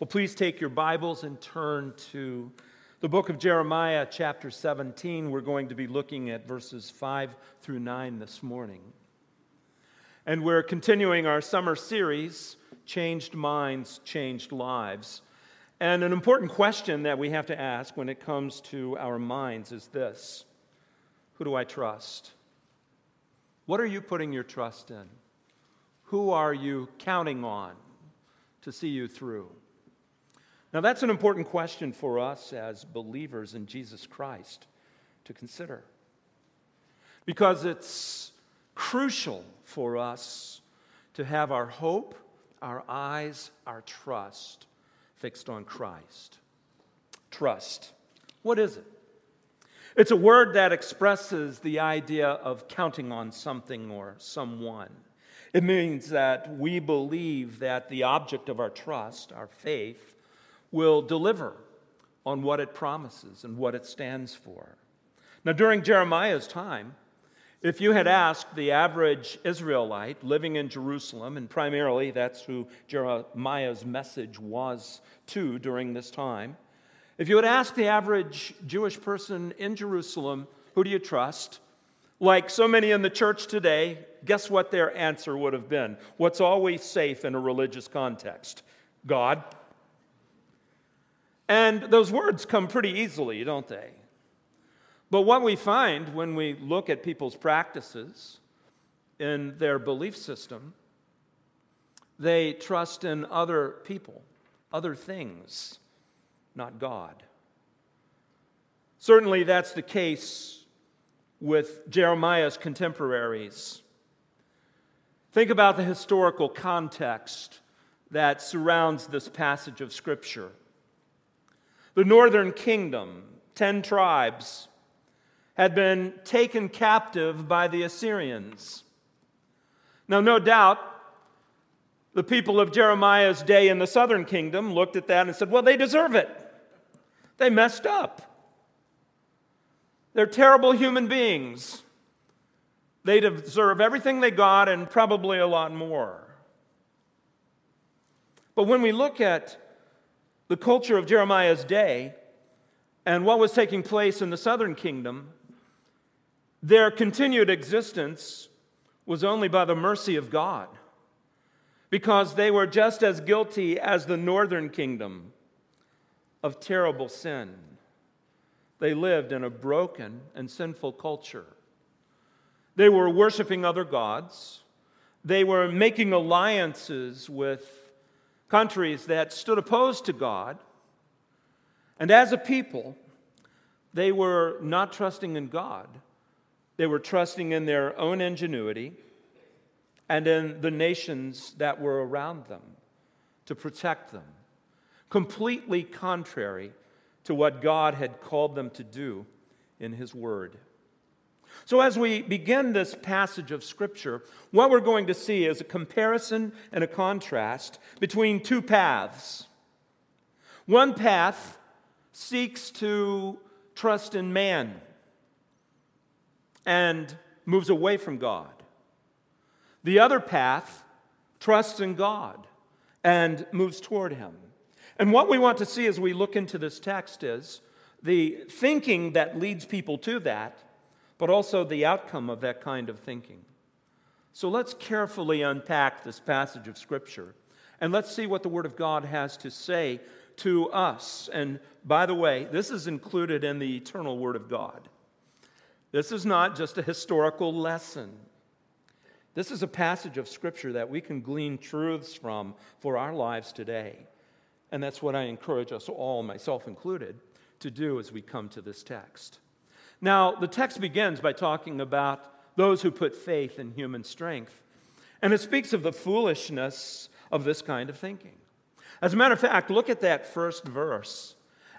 Well, please take your Bibles and turn to the book of Jeremiah, chapter 17. We're going to be looking at verses 5 through 9 this morning. And we're continuing our summer series, Changed Minds, Changed Lives. And an important question that we have to ask when it comes to our minds is this Who do I trust? What are you putting your trust in? Who are you counting on to see you through? Now, that's an important question for us as believers in Jesus Christ to consider because it's crucial for us to have our hope, our eyes, our trust fixed on Christ. Trust. What is it? It's a word that expresses the idea of counting on something or someone. It means that we believe that the object of our trust, our faith, will deliver on what it promises and what it stands for. Now, during Jeremiah's time, if you had asked the average Israelite living in Jerusalem, and primarily that's who Jeremiah's message was to during this time, if you had asked the average Jewish person in Jerusalem, who do you trust? Like so many in the church today, guess what their answer would have been? What's always safe in a religious context? God. And those words come pretty easily, don't they? But what we find when we look at people's practices in their belief system, they trust in other people, other things, not God. Certainly, that's the case with Jeremiah's contemporaries. Think about the historical context that surrounds this passage of Scripture. The northern kingdom, 10 tribes, had been taken captive by the Assyrians. Now, no doubt, the people of Jeremiah's day in the southern kingdom looked at that and said, well, they deserve it. They messed up. They're terrible human beings. They deserve everything they got and probably a lot more. But when we look at the culture of Jeremiah's day and what was taking place in the southern kingdom, their continued existence was only by the mercy of God because they were just as guilty as the northern kingdom of terrible sin. They lived in a broken and sinful culture. They were worshiping other gods. They were making alliances with countries that stood opposed to God. And as a people, they were not trusting in God. They were trusting in their own ingenuity and in the nations that were around them to protect them, completely contrary to what God had called them to do in His Word. So, as we begin this passage of Scripture, what we're going to see is a comparison and a contrast between two paths. One path seeks to trust in man and moves away from God. The other path trusts in God and moves toward Him. And what we want to see as we look into this text is the thinking that leads people to that but also the outcome of that kind of thinking. So let's carefully unpack this passage of Scripture and let's see what the Word of God has to say to us. And by the way, this is included in the eternal Word of God. This is not just a historical lesson. This is a passage of Scripture that we can glean truths from for our lives today. And that's what I encourage us all, myself included, to do as we come to this text. Now, the text begins by talking about those who put faith in human strength. And it speaks of the foolishness of this kind of thinking. As a matter of fact, look at that first verse.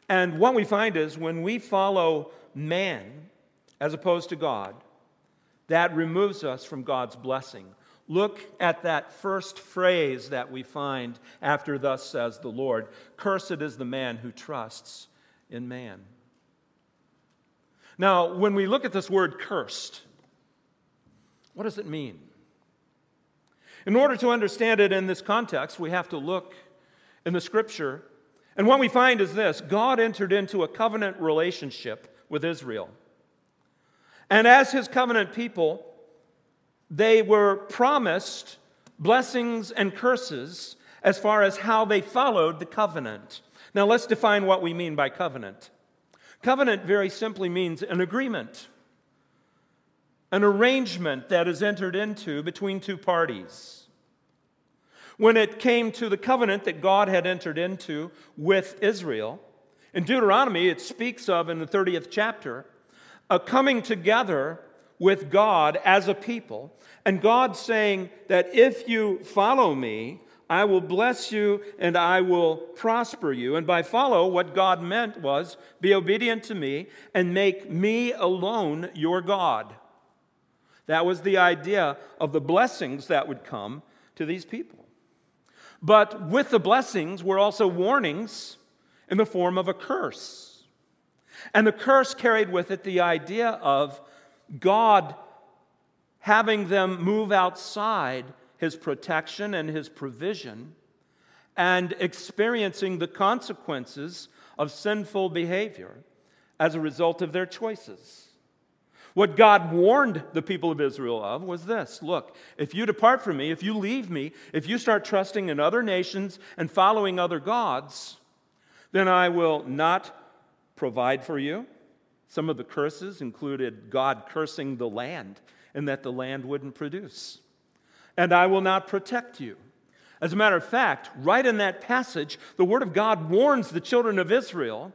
And what we find is when we follow man as opposed to God, that removes us from God's blessing. Look at that first phrase that we find after, Thus says the Lord Cursed is the man who trusts in man. Now, when we look at this word cursed, what does it mean? In order to understand it in this context, we have to look in the scripture. And what we find is this God entered into a covenant relationship with Israel. And as his covenant people, they were promised blessings and curses as far as how they followed the covenant. Now, let's define what we mean by covenant. Covenant very simply means an agreement, an arrangement that is entered into between two parties. When it came to the covenant that God had entered into with Israel, in Deuteronomy, it speaks of in the 30th chapter a coming together with God as a people, and God saying that if you follow me, I will bless you and I will prosper you. And by follow, what God meant was be obedient to me and make me alone your God. That was the idea of the blessings that would come to these people. But with the blessings were also warnings in the form of a curse. And the curse carried with it the idea of God having them move outside his protection and his provision, and experiencing the consequences of sinful behavior as a result of their choices. What God warned the people of Israel of was this Look, if you depart from me, if you leave me, if you start trusting in other nations and following other gods, then I will not provide for you. Some of the curses included God cursing the land and that the land wouldn't produce and I will not protect you. As a matter of fact, right in that passage, the Word of God warns the children of Israel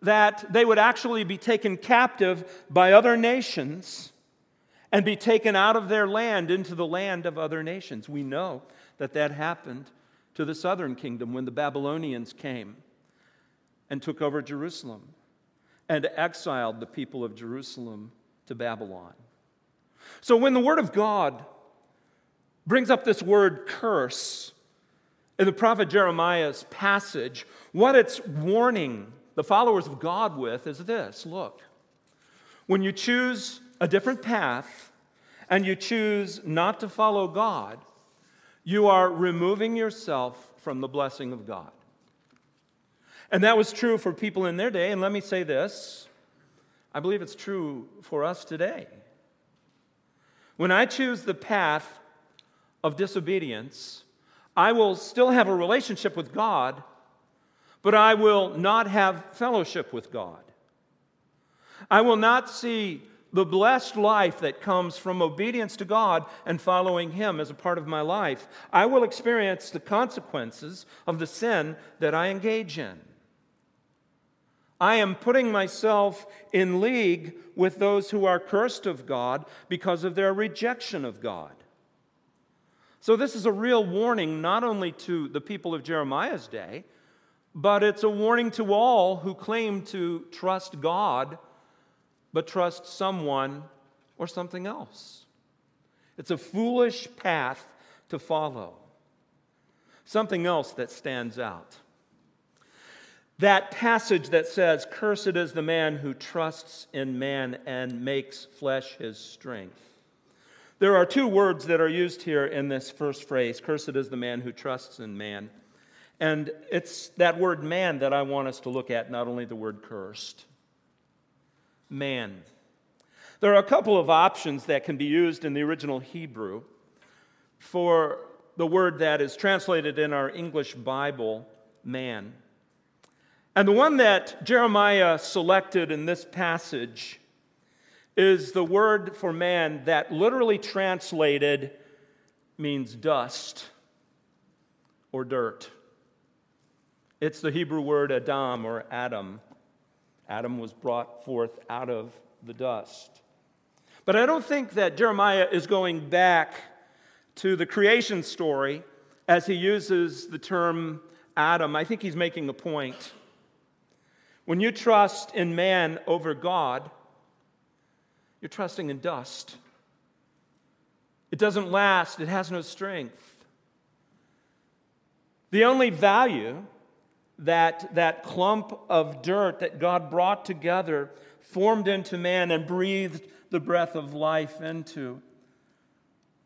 that they would actually be taken captive by other nations and be taken out of their land into the land of other nations. We know that that happened to the southern kingdom when the Babylonians came and took over Jerusalem and exiled the people of Jerusalem to Babylon. So when the Word of God brings up this word curse in the prophet Jeremiah's passage. What it's warning the followers of God with is this look, when you choose a different path and you choose not to follow God, you are removing yourself from the blessing of God. And that was true for people in their day. And let me say this I believe it's true for us today. When I choose the path of disobedience, I will still have a relationship with God, but I will not have fellowship with God. I will not see the blessed life that comes from obedience to God and following Him as a part of my life. I will experience the consequences of the sin that I engage in. I am putting myself in league with those who are cursed of God because of their rejection of God. So, this is a real warning not only to the people of Jeremiah's day, but it's a warning to all who claim to trust God, but trust someone or something else. It's a foolish path to follow. Something else that stands out. That passage that says, Cursed is the man who trusts in man and makes flesh his strength. There are two words that are used here in this first phrase Cursed is the man who trusts in man. And it's that word man that I want us to look at, not only the word cursed. Man. There are a couple of options that can be used in the original Hebrew for the word that is translated in our English Bible, man. And the one that Jeremiah selected in this passage is the word for man that literally translated means dust or dirt. It's the Hebrew word Adam or Adam. Adam was brought forth out of the dust. But I don't think that Jeremiah is going back to the creation story as he uses the term Adam. I think he's making a point. When you trust in man over God, you're trusting in dust. It doesn't last, it has no strength. The only value that that clump of dirt that God brought together, formed into man, and breathed the breath of life into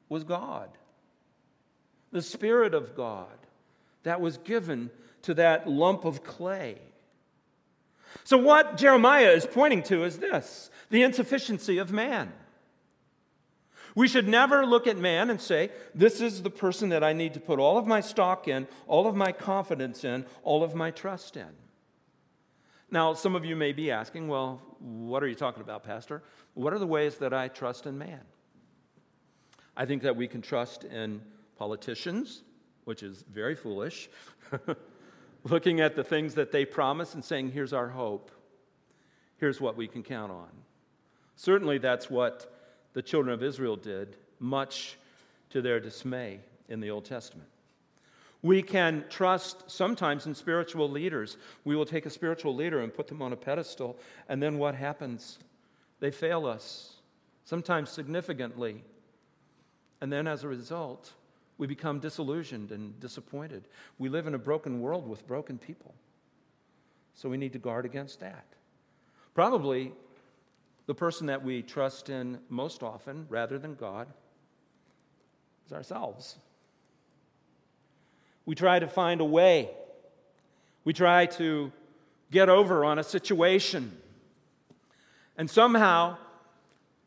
was God, the Spirit of God, that was given to that lump of clay. So, what Jeremiah is pointing to is this the insufficiency of man. We should never look at man and say, This is the person that I need to put all of my stock in, all of my confidence in, all of my trust in. Now, some of you may be asking, Well, what are you talking about, Pastor? What are the ways that I trust in man? I think that we can trust in politicians, which is very foolish, looking at the things that they promise and saying, Here's our hope. Here's what we can count on. Certainly, that's what the children of Israel did, much to their dismay in the Old Testament. We can trust sometimes in spiritual leaders. We will take a spiritual leader and put them on a pedestal, and then what happens? They fail us, sometimes significantly. And then as a result, we become disillusioned and disappointed. We live in a broken world with broken people. So we need to guard against that. Probably the person that we trust in most often, rather than God, is ourselves. We try to find a way, we try to get over on a situation. And somehow,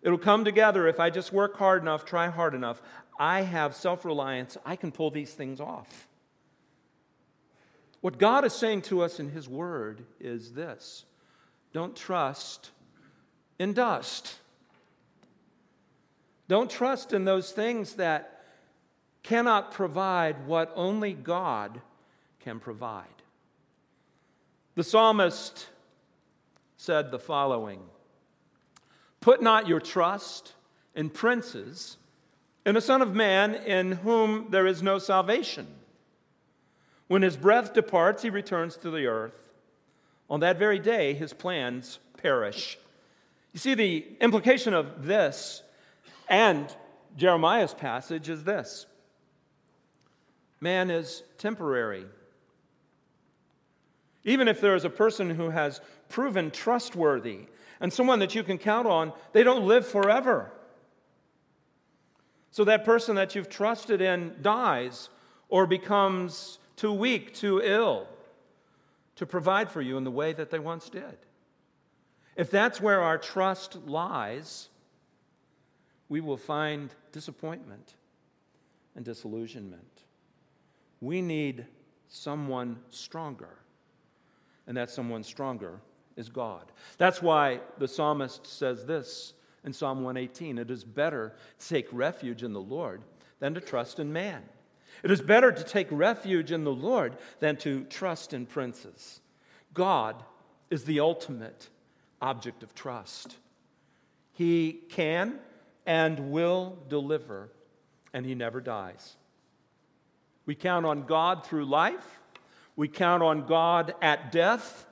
it'll come together if I just work hard enough, try hard enough. I have self reliance, I can pull these things off. What God is saying to us in His Word is this don't trust in dust. Don't trust in those things that cannot provide what only God can provide. The psalmist said the following Put not your trust in princes, in a Son of Man in whom there is no salvation. When his breath departs, he returns to the earth. On that very day, his plans perish. You see, the implication of this and Jeremiah's passage is this man is temporary. Even if there is a person who has proven trustworthy and someone that you can count on, they don't live forever. So that person that you've trusted in dies or becomes too weak, too ill to provide for you in the way that they once did. If that's where our trust lies, we will find disappointment and disillusionment. We need someone stronger, and that someone stronger is God. That's why the psalmist says this in Psalm 118 It is better to take refuge in the Lord than to trust in man. It is better to take refuge in the Lord than to trust in princes. God is the ultimate object of trust. He can and will deliver, and He never dies. We count on God through life, we count on God at death,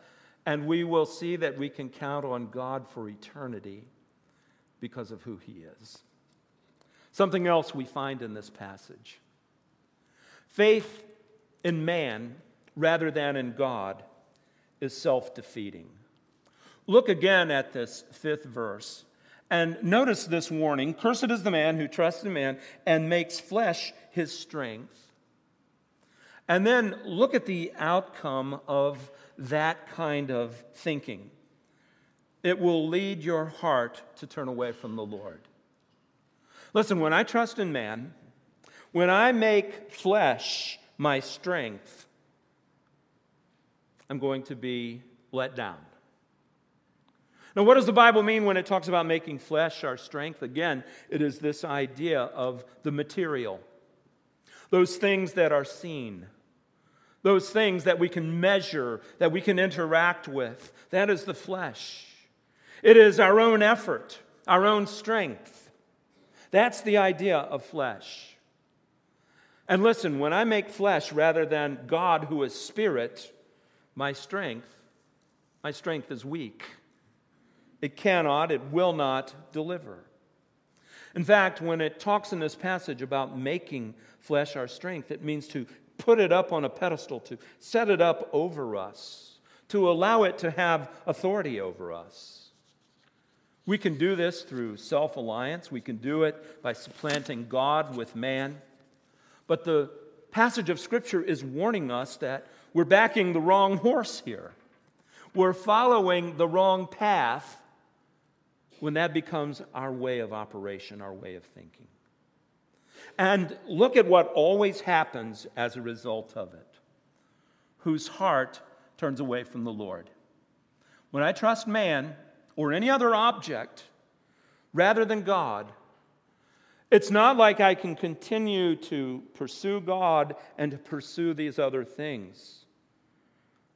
and we will see that we can count on God for eternity because of who He is. Something else we find in this passage faith in man rather than in God is self defeating. Look again at this fifth verse. And notice this warning Cursed is the man who trusts in man and makes flesh his strength. And then look at the outcome of that kind of thinking. It will lead your heart to turn away from the Lord. Listen, when I trust in man, when I make flesh my strength, I'm going to be let down. Now, what does the Bible mean when it talks about making flesh our strength? Again, it is this idea of the material, those things that are seen, those things that we can measure, that we can interact with. That is the flesh. It is our own effort, our own strength. That's the idea of flesh. And listen, when I make flesh rather than God who is spirit, my strength, my strength is weak. It cannot, it will not deliver. In fact, when it talks in this passage about making flesh our strength, it means to put it up on a pedestal, to set it up over us, to allow it to have authority over us. We can do this through self alliance, we can do it by supplanting God with man. But the passage of Scripture is warning us that we're backing the wrong horse here. We're following the wrong path when that becomes our way of operation, our way of thinking. And look at what always happens as a result of it whose heart turns away from the Lord. When I trust man or any other object rather than God, it's not like I can continue to pursue God and to pursue these other things.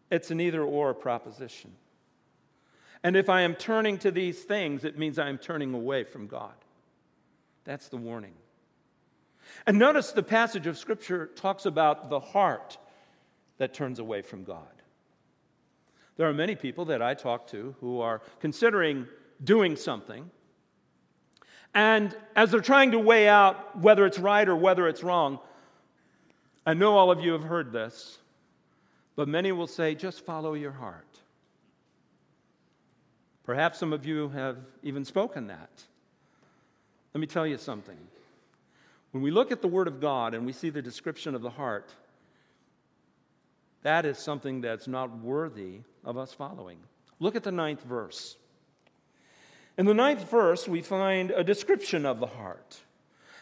It's an either or proposition. And if I am turning to these things, it means I am turning away from God. That's the warning. And notice the passage of Scripture talks about the heart that turns away from God. There are many people that I talk to who are considering doing something. And as they're trying to weigh out whether it's right or whether it's wrong, I know all of you have heard this, but many will say, just follow your heart. Perhaps some of you have even spoken that. Let me tell you something. When we look at the Word of God and we see the description of the heart, that is something that's not worthy of us following. Look at the ninth verse. In the ninth verse, we find a description of the heart.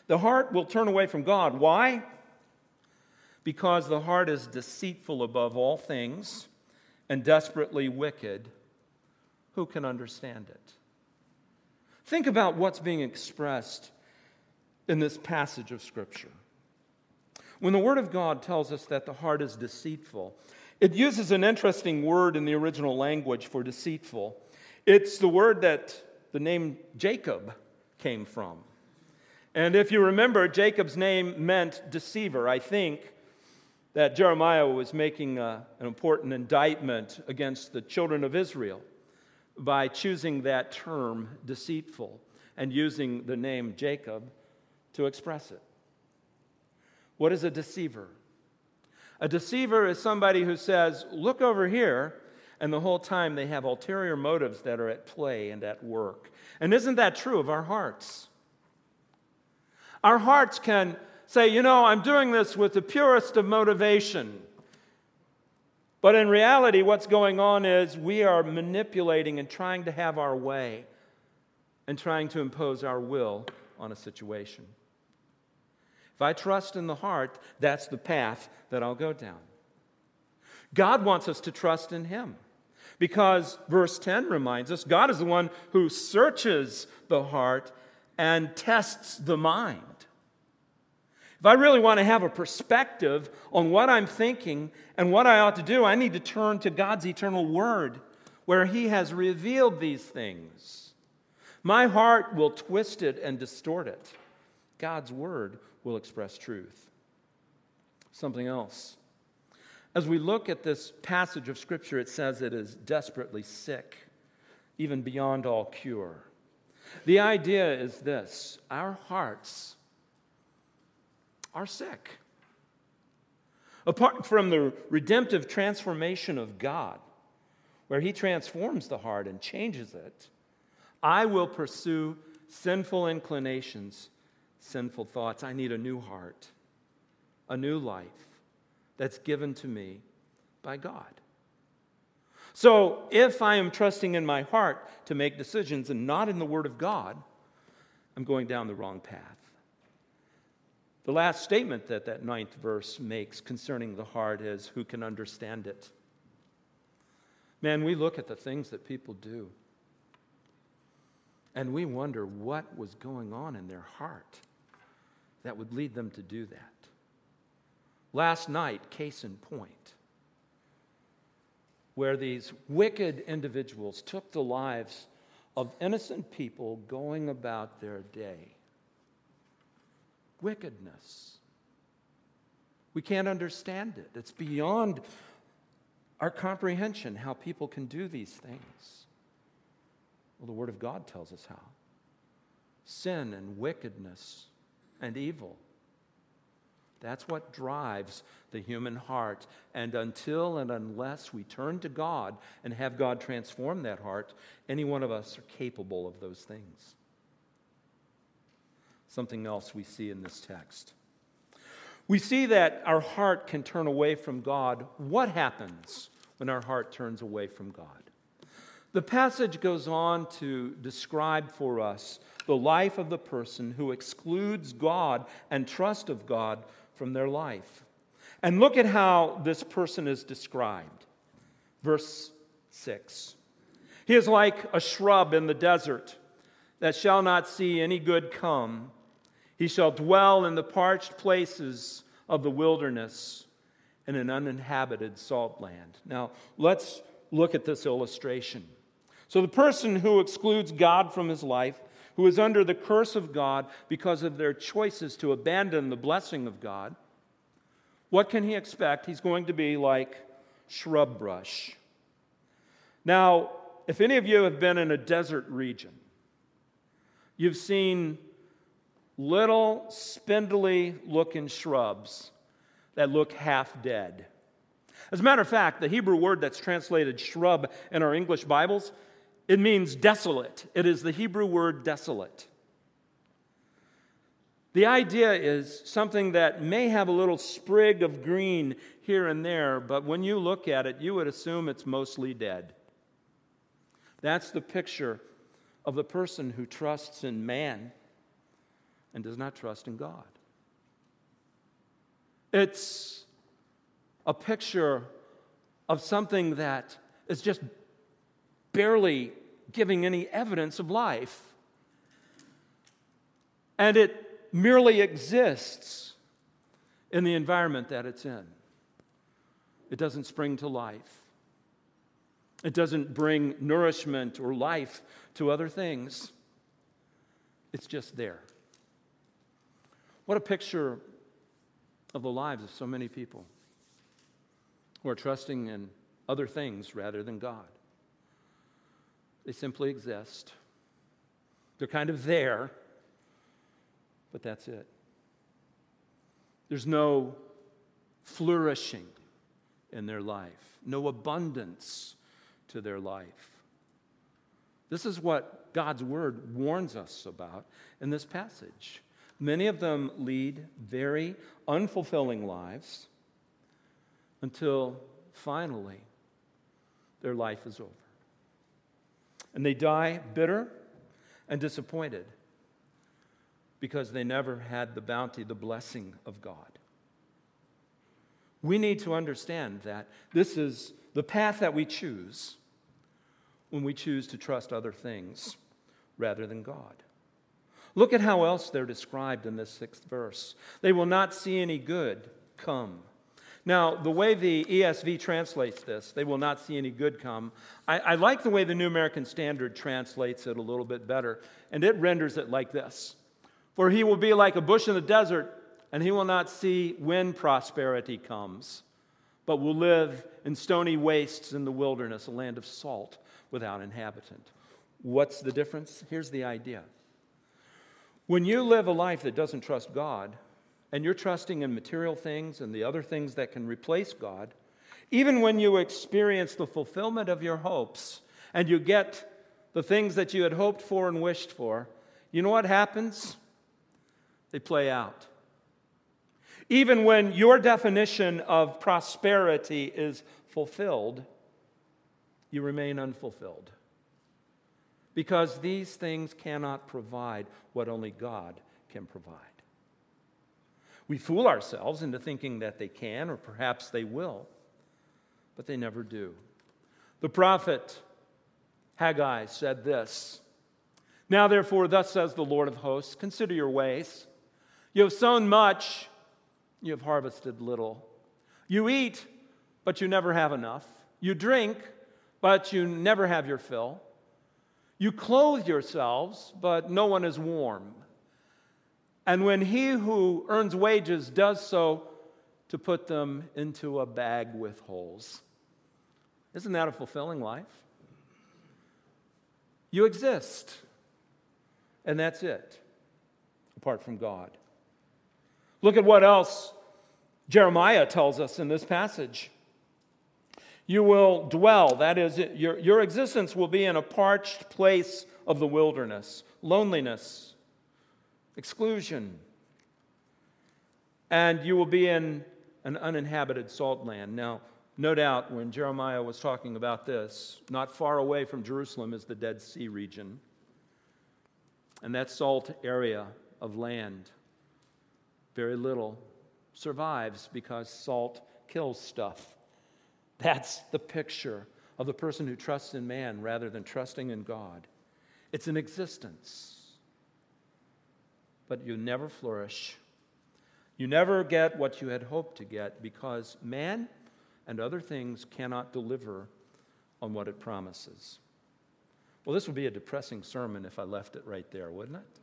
The heart will turn away from God. Why? Because the heart is deceitful above all things and desperately wicked. Who can understand it? Think about what's being expressed in this passage of Scripture. When the Word of God tells us that the heart is deceitful, it uses an interesting word in the original language for deceitful. It's the word that the name Jacob came from. And if you remember, Jacob's name meant deceiver. I think that Jeremiah was making a, uh, an important indictment against the children of Israel by choosing that term, deceitful, and using the name Jacob to express it. What is a deceiver? A deceiver is somebody who says, Look over here, and the whole time they have ulterior motives that are at play and at work. And isn't that true of our hearts? Our hearts can say, You know, I'm doing this with the purest of motivation. But in reality, what's going on is we are manipulating and trying to have our way and trying to impose our will on a situation. If I trust in the heart, that's the path that I'll go down. God wants us to trust in Him because verse 10 reminds us God is the one who searches the heart and tests the mind. If I really want to have a perspective on what I'm thinking and what I ought to do, I need to turn to God's eternal word where He has revealed these things. My heart will twist it and distort it. God's word will express truth. Something else. As we look at this passage of Scripture, it says it is desperately sick, even beyond all cure. The idea is this our hearts are sick. Apart from the redemptive transformation of God, where He transforms the heart and changes it, I will pursue sinful inclinations sinful thoughts. I need a new heart, a new life that's given to me by God. So, if I am trusting in my heart to make decisions and not in the Word of God, I'm going down the wrong path. The last statement that that ninth verse makes concerning the heart is who can understand it? Man, we look at the things that people do and we wonder what was going on in their heart that would lead them to do that. Last night, case in point, where these wicked individuals took the lives of innocent people going about their day. Wickedness. We can't understand it. It's beyond our comprehension how people can do these things. Well, the Word of God tells us how. Sin and wickedness and evil. That's what drives the human heart. And until and unless we turn to God and have God transform that heart, any one of us are capable of those things. Something else we see in this text. We see that our heart can turn away from God. What happens when our heart turns away from God? The passage goes on to describe for us the life of the person who excludes God and trust of God from their life. And look at how this person is described. Verse 6 He is like a shrub in the desert that shall not see any good come. He shall dwell in the parched places of the wilderness in an uninhabited salt land. Now, let's look at this illustration. So, the person who excludes God from his life, who is under the curse of God because of their choices to abandon the blessing of God, what can he expect? He's going to be like shrub brush. Now, if any of you have been in a desert region, you've seen little spindly looking shrubs that look half dead. As a matter of fact, the Hebrew word that's translated shrub in our English Bibles, it means desolate. It is the Hebrew word desolate. The idea is something that may have a little sprig of green here and there, but when you look at it, you would assume it's mostly dead. That's the picture of the person who trusts in man and does not trust in God. It's a picture of something that is just barely giving any evidence of life. And it merely exists in the environment that it's in. It doesn't spring to life. It doesn't bring nourishment or life to other things. It's just there. What a picture of the lives of so many people who are trusting in other things rather than God. They simply exist. They're kind of there, but that's it. There's no flourishing in their life, no abundance to their life. This is what God's word warns us about in this passage. Many of them lead very unfulfilling lives until finally their life is over. And they die bitter and disappointed because they never had the bounty, the blessing of God. We need to understand that this is the path that we choose when we choose to trust other things rather than God. Look at how else they're described in this sixth verse. They will not see any good come. Now, the way the ESV translates this, they will not see any good come, I, I, like the way the New American Standard translates it a little bit better, and it renders it like this For he will be like a bush in the desert, and he will not see when prosperity comes, but will live in stony wastes in the wilderness, a land of salt without inhabitant. What's the difference? Here's the idea when you live a life that doesn't trust God, and you're trusting in material things and the other things that can replace God, even when you experience the fulfillment of your hopes and you get the things that you had hoped for and wished for, you know what happens? They play out. Even when your definition of prosperity is fulfilled, you remain unfulfilled because these things cannot provide what only God can provide. We fool ourselves into thinking that they can or perhaps they will, but they never do. The prophet Haggai said this Now, therefore, thus says the Lord of hosts, consider your ways. You have sown much, you have harvested little. You eat, but you never have enough. You drink, but you never have your fill. You clothe yourselves, but no one is warm. And when he who earns wages does so, to put them into a bag with holes. Isn't that a fulfilling life? You exist, and that's it, apart from God. Look at what else Jeremiah tells us in this passage. You will dwell, that is, your, your existence will be in a parched place of the wilderness, loneliness, exclusion. and you will be in an uninhabited salt land. Now, no doubt when Jeremiah was talking about this, not far away from Jerusalem is the Dead Sea region. And that salt area of land, very little survives because salt kills stuff. That's the picture of the person who trusts in man rather than trusting in God. It's an existence, but you never flourish. You never get what you had hoped to get because man and other things cannot deliver on what it promises. Well, this would be a depressing sermon if I left it right there, wouldn't it?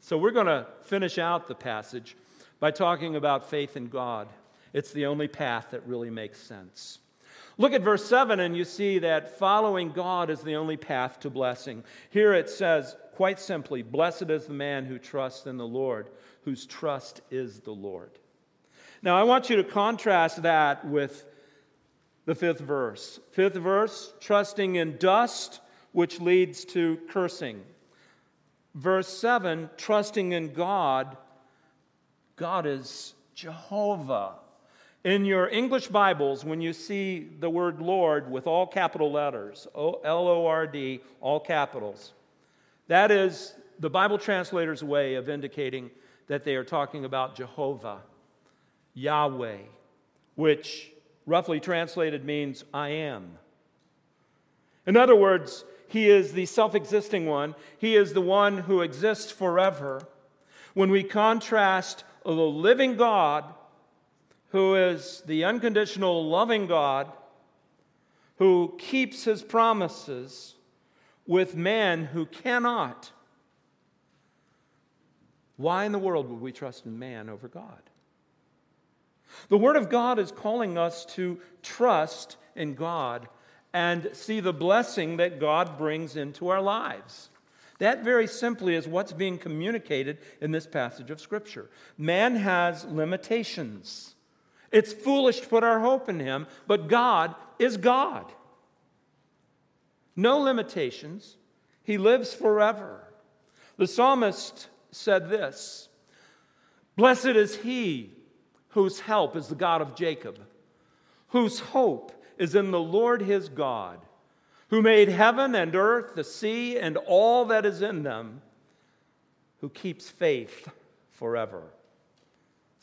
So, we're going to finish out the passage by talking about faith in God. It's the only path that really makes sense. Look at verse 7, and you see that following God is the only path to blessing. Here it says, quite simply, Blessed is the man who trusts in the Lord, whose trust is the Lord. Now, I want you to contrast that with the fifth verse. Fifth verse, trusting in dust, which leads to cursing. Verse 7, trusting in God. God is Jehovah. In your English Bibles, when you see the word Lord with all capital letters, L O R D, all capitals, that is the Bible translator's way of indicating that they are talking about Jehovah, Yahweh, which roughly translated means I am. In other words, he is the self existing one, he is the one who exists forever. When we contrast the living God who is the unconditional loving God who keeps his promises with man who cannot. Why in the world would we trust in man over God? The Word of God is calling us to trust in God and see the blessing that God brings into our lives. That very simply is what's being communicated in this passage of Scripture. Man has limitations. It's foolish to put our hope in him, but God is God. No limitations. He lives forever. The psalmist said this Blessed is he whose help is the God of Jacob, whose hope is in the Lord his God, who made heaven and earth, the sea, and all that is in them, who keeps faith forever.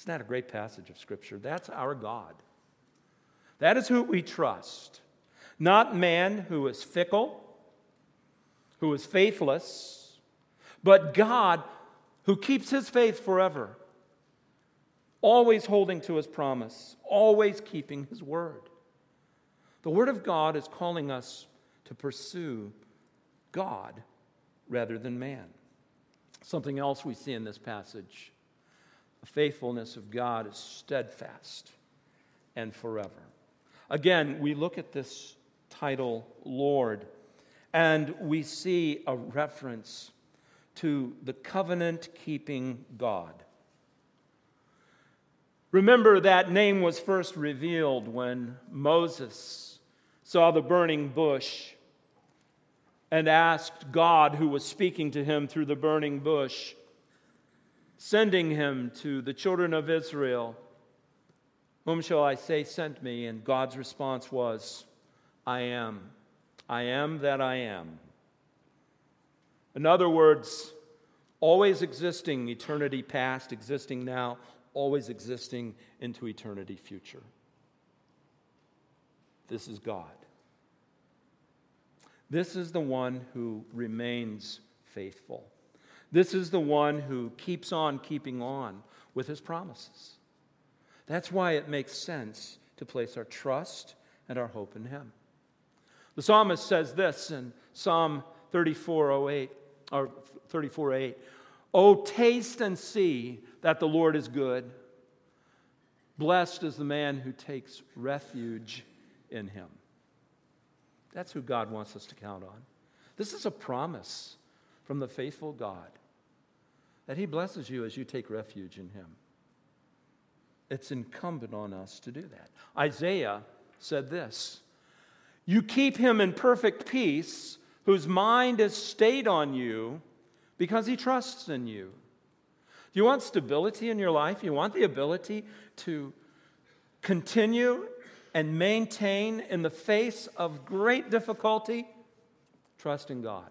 Isn't a great passage of Scripture? That's our God. That is who we trust. Not man who is fickle, who is faithless, but God who keeps his faith forever, always holding to his promise, always keeping his word. The Word of God is calling us to pursue God rather than man. Something else we see in this passage faithfulness of God is steadfast and forever. Again, we look at this title, Lord, and we see a reference to the covenant keeping God. Remember that name was first revealed when Moses saw the burning bush and asked God, who was speaking to him through the burning bush, sending him to the children of Israel, Whom shall I say sent me? And God's response was, I am. I am that I am. In other words, always existing eternity past, existing now, always existing into eternity future. This is God. This is the one who remains faithful. This is the one who keeps on keeping on with his promises. That's why it makes sense to place our trust and our hope in him. The psalmist says this in Psalm 34:08 or 34:8, "Oh taste and see that the Lord is good. Blessed is the man who takes refuge in him." That's who God wants us to count on. This is a promise from the faithful God that He blesses you as you take refuge in Him. It's incumbent on us to do that. Isaiah said this You keep him in perfect peace, whose mind is stayed on you because he trusts in you. Do you want stability in your life? You want the ability to continue and maintain in the face of great difficulty? Trust in God.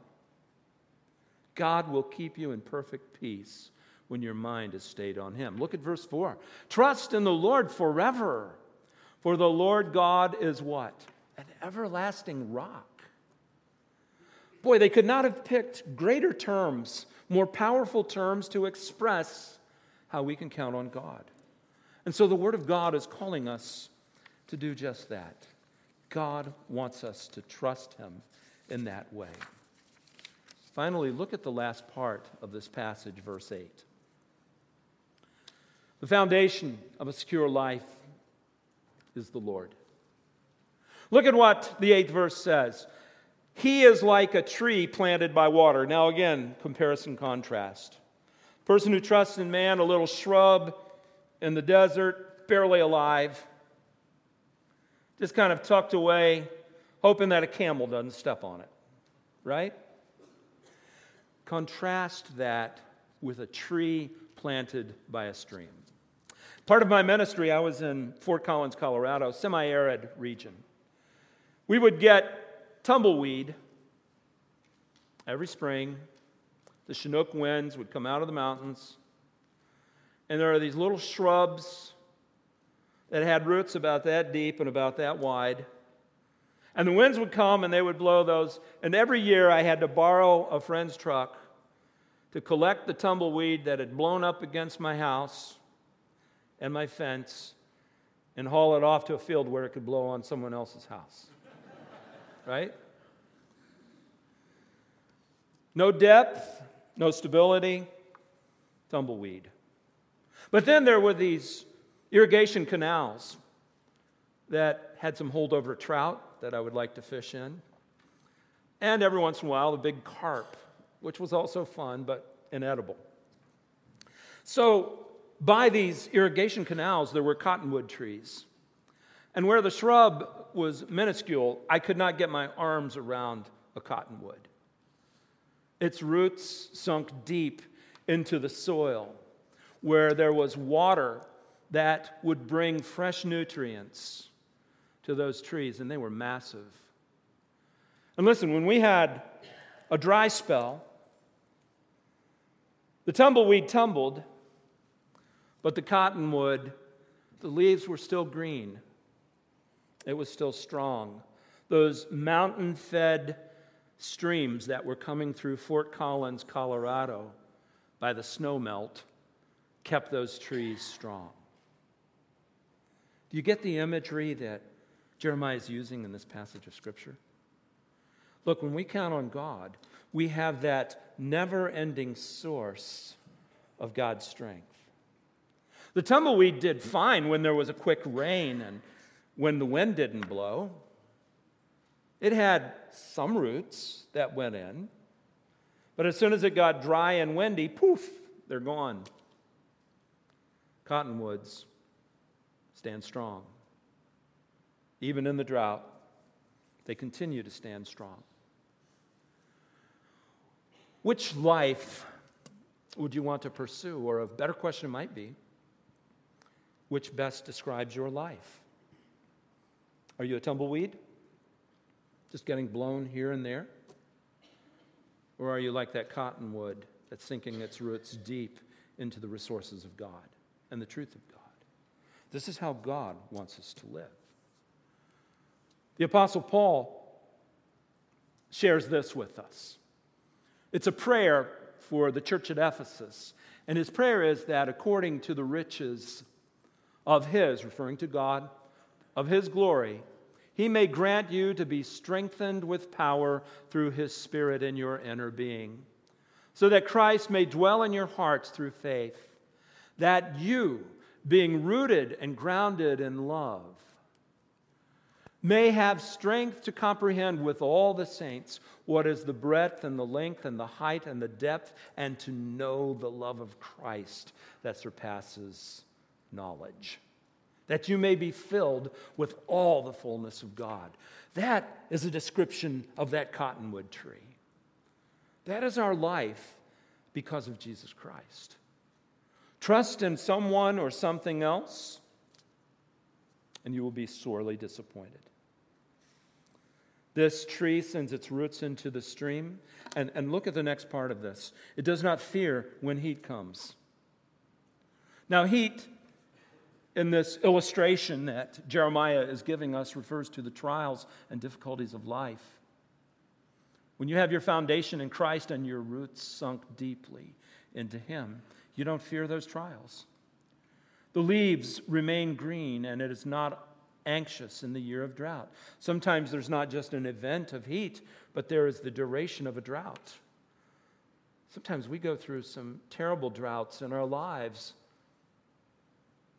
God will keep you in perfect peace when your mind is stayed on Him. Look at verse 4. Trust in the Lord forever, for the Lord God is what? An everlasting rock. Boy, they could not have picked greater terms, more powerful terms to express how we can count on God. And so the Word of God is calling us to do just that. God wants us to trust Him in that way. Finally, look at the last part of this passage, verse 8. The foundation of a secure life is the Lord. Look at what the eighth verse says. He is like a tree planted by water. Now, again, comparison contrast. Person who trusts in man, a little shrub in the desert, barely alive, just kind of tucked away, hoping that a camel doesn't step on it, right? Contrast that with a tree planted by a stream. Part of my ministry, I was in Fort Collins, Colorado, semi arid region. We would get tumbleweed every spring. The Chinook winds would come out of the mountains. And there are these little shrubs that had roots about that deep and about that wide. And the winds would come and they would blow those. And every year I had to borrow a friend's truck to collect the tumbleweed that had blown up against my house and my fence and haul it off to a field where it could blow on someone else's house. right? No depth, no stability, tumbleweed. But then there were these irrigation canals that had some holdover trout that I would like to fish in. And every once in a while, a big carp, which was also fun but inedible. So, by these irrigation canals, there were cottonwood trees. And where the shrub was minuscule, I could not get my arms around a cottonwood. Its roots sunk deep into the soil where there was water that would bring fresh nutrients to those trees, and they were massive. And listen, when we had a dry spell, the tumbleweed tumbled, but the cottonwood, the leaves were still green. It was still strong. Those mountain fed streams that were coming through Fort Collins, Colorado, by the snowmelt kept those trees strong. Do you get the imagery that Jeremiah is using in this passage of Scripture? Look, when we count on God, we have that never ending source of God's strength. The tumbleweed did fine when there was a quick rain and when the wind didn't blow. It had some roots that went in, but as soon as it got dry and windy, poof, they're gone. Cottonwoods stand strong. Even in the drought, they continue to stand strong. Which life would you want to pursue? Or a better question might be which best describes your life? Are you a tumbleweed? Just getting blown here and there? Or are you like that cottonwood that's sinking its roots deep into the resources of God and the truth of God? This is how God wants us to live. The Apostle Paul shares this with us. It's a prayer for the church at Ephesus. And his prayer is that according to the riches of his, referring to God, of his glory, he may grant you to be strengthened with power through his Spirit in your inner being, so that Christ may dwell in your hearts through faith, that you, being rooted and grounded in love, may have strength to comprehend with all the saints what is the breadth and the length and the height and the depth, and to know the love of Christ that surpasses knowledge, that you may be filled with all the fullness of God. That is a description of that cottonwood tree. That is our life because of Jesus Christ. Trust in someone or something else, and you will be sorely disappointed. This tree sends its roots into the stream. And, and look at the next part of this it does not fear when heat comes. Now, heat in this illustration that Jeremiah is giving us refers to the trials and difficulties of life. When you have your foundation in Christ and your roots sunk deeply into Him, you don't fear those trials. The leaves remain green, and it is not anxious in the year of drought. Sometimes there's not just an event of heat, but there is the duration of a drought. Sometimes we go through some terrible droughts in our lives.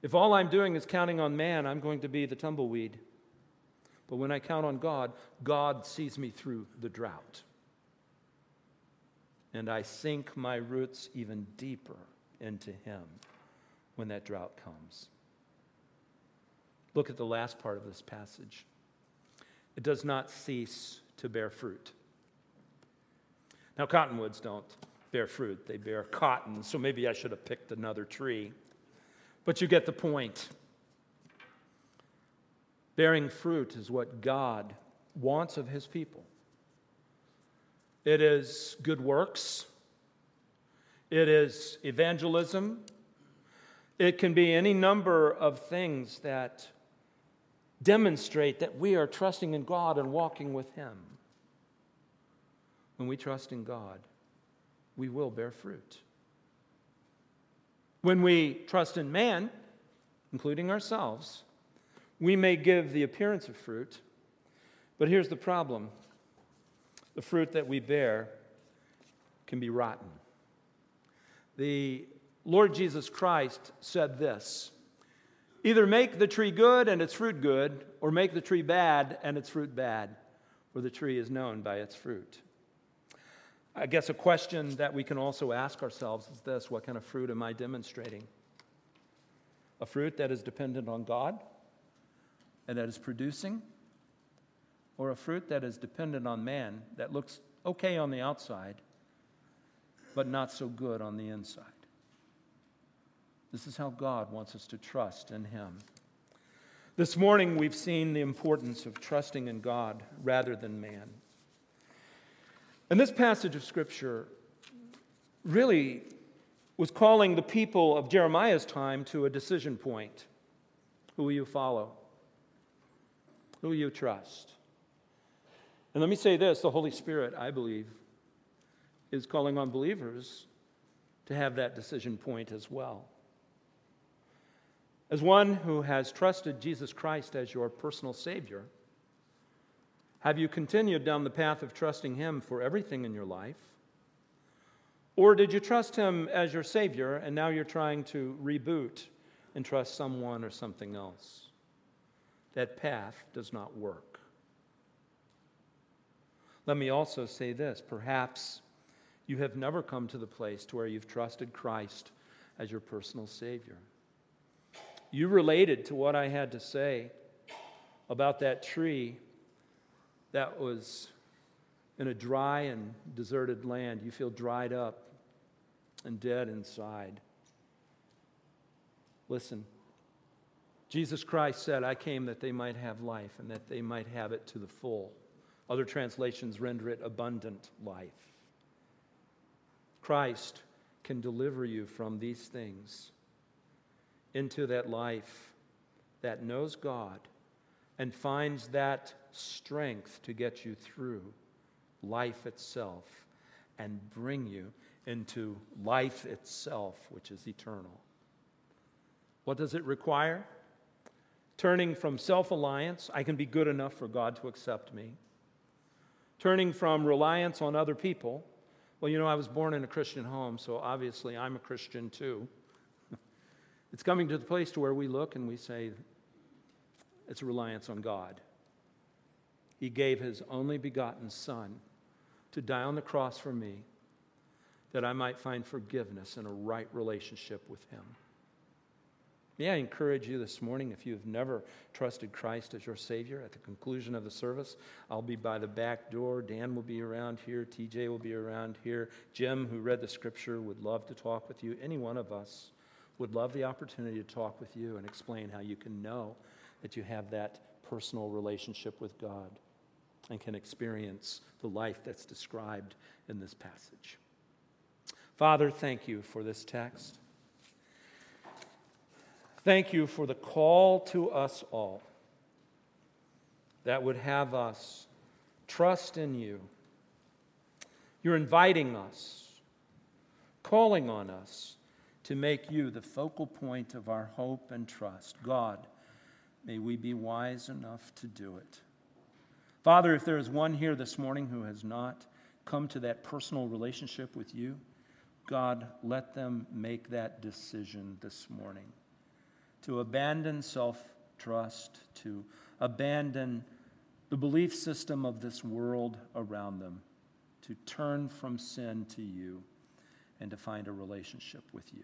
If all I'm doing is counting on man, I'm going to be the tumbleweed. But when I count on God, God sees me through the drought. And I sink my roots even deeper into Him when that drought comes. Look at the last part of this passage. It does not cease to bear fruit. Now, cottonwoods don't bear fruit, they bear cotton, so maybe I should have picked another tree. But you get the point. Bearing fruit is what God wants of his people. It is good works, it is evangelism, it can be any number of things that demonstrate that we are trusting in God and walking with Him. When we trust in God, we will bear fruit. When we trust in man, including ourselves, we may give the appearance of fruit, but here's the problem the fruit that we bear can be rotten. The Lord Jesus Christ said this Either make the tree good and its fruit good, or make the tree bad and its fruit bad, for the tree is known by its fruit. I guess a question that we can also ask ourselves is this What kind of fruit am I demonstrating? A fruit that is dependent on God and that is producing? Or a fruit that is dependent on man that looks okay on the outside, but not so good on the inside? This is how God wants us to trust in Him. This morning, we've seen the importance of trusting in God rather than man. And this passage of Scripture really was calling the people of Jeremiah's time to a decision point. Who will you follow? Who will you trust? And let me say this the Holy Spirit, I believe, is calling on believers to have that decision point as well. As one who has trusted Jesus Christ as your personal Savior, have you continued down the path of trusting Him for everything in your life? Or did you trust Him as your Savior and now you're trying to reboot and trust someone or something else? That path does not work. Let me also say this perhaps you have never come to the place to where you've trusted Christ as your personal Savior. You related to what I had to say about that tree that was in a dry and deserted land. You feel dried up and dead inside. Listen, Jesus Christ said, I came that they might have life and that they might have it to the full. Other translations render it abundant life. Christ can deliver you from these things into that life that knows God and finds that strength to get you through life itself and bring you into life itself, which is eternal. What does it require? Turning from self alliance, I can be good enough for God to accept me. Turning from reliance on other people, well, you know, I was born in a Christian home, so obviously I'm a Christian too. It's coming to the place to where we look and we say, it's reliance on God. He gave his only begotten Son to die on the cross for me that I might find forgiveness and a right relationship with him. May I encourage you this morning, if you have never trusted Christ as your Savior, at the conclusion of the service, I'll be by the back door. Dan will be around here. TJ will be around here. Jim, who read the scripture, would love to talk with you. Any one of us would love the opportunity to talk with you and explain how you can know that you have that personal relationship with God and can experience the life that's described in this passage. Father, thank you for this text. Thank you for the call to us all that would have us trust in you. You're inviting us, calling on us to make you the focal point of our hope and trust. God, may we be wise enough to do it. Father, if there is one here this morning who has not come to that personal relationship with you, God, let them make that decision this morning to abandon self trust, to abandon the belief system of this world around them, to turn from sin to you, and to find a relationship with you.